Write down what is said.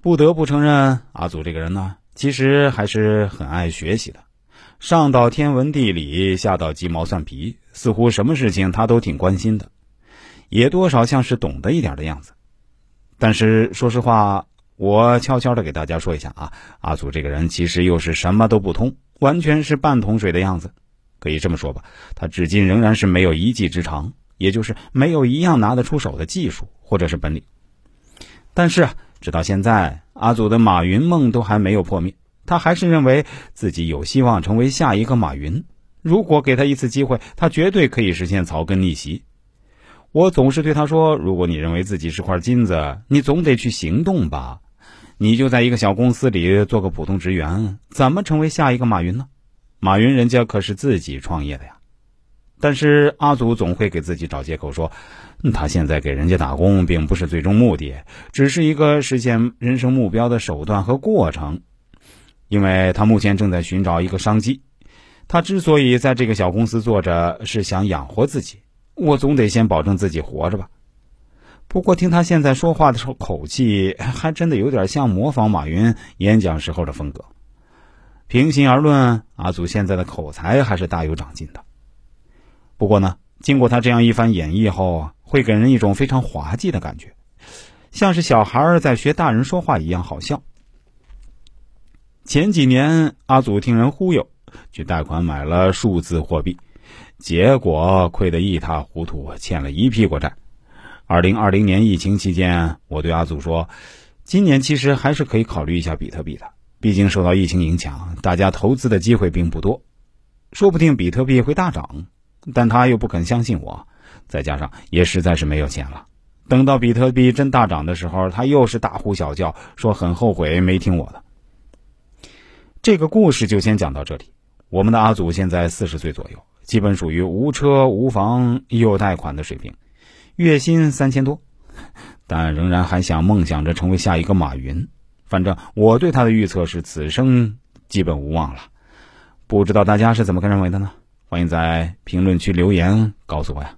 不得不承认，阿祖这个人呢，其实还是很爱学习的。上到天文地理，下到鸡毛蒜皮，似乎什么事情他都挺关心的，也多少像是懂得一点的样子。但是说实话，我悄悄的给大家说一下啊，阿祖这个人其实又是什么都不通，完全是半桶水的样子。可以这么说吧，他至今仍然是没有一技之长，也就是没有一样拿得出手的技术或者是本领。但是啊，直到现在，阿祖的马云梦都还没有破灭。他还是认为自己有希望成为下一个马云。如果给他一次机会，他绝对可以实现草根逆袭。我总是对他说：“如果你认为自己是块金子，你总得去行动吧。你就在一个小公司里做个普通职员，怎么成为下一个马云呢？马云人家可是自己创业的呀。”但是阿祖总会给自己找借口说，他现在给人家打工并不是最终目的，只是一个实现人生目标的手段和过程。因为他目前正在寻找一个商机，他之所以在这个小公司做着，是想养活自己。我总得先保证自己活着吧。不过听他现在说话的时候口气，还真的有点像模仿马云演讲时候的风格。平心而论，阿祖现在的口才还是大有长进的。不过呢，经过他这样一番演绎后，会给人一种非常滑稽的感觉，像是小孩在学大人说话一样好笑。前几年，阿祖听人忽悠，去贷款买了数字货币，结果亏得一塌糊涂，欠了一屁股债。二零二零年疫情期间，我对阿祖说：“今年其实还是可以考虑一下比特币的，毕竟受到疫情影响，大家投资的机会并不多，说不定比特币会大涨。”但他又不肯相信我，再加上也实在是没有钱了。等到比特币真大涨的时候，他又是大呼小叫，说很后悔没听我的。这个故事就先讲到这里。我们的阿祖现在四十岁左右，基本属于无车无房又贷款的水平，月薪三千多，但仍然还想梦想着成为下一个马云。反正我对他的预测是此生基本无望了。不知道大家是怎么个认为的呢？欢迎在评论区留言告诉我呀。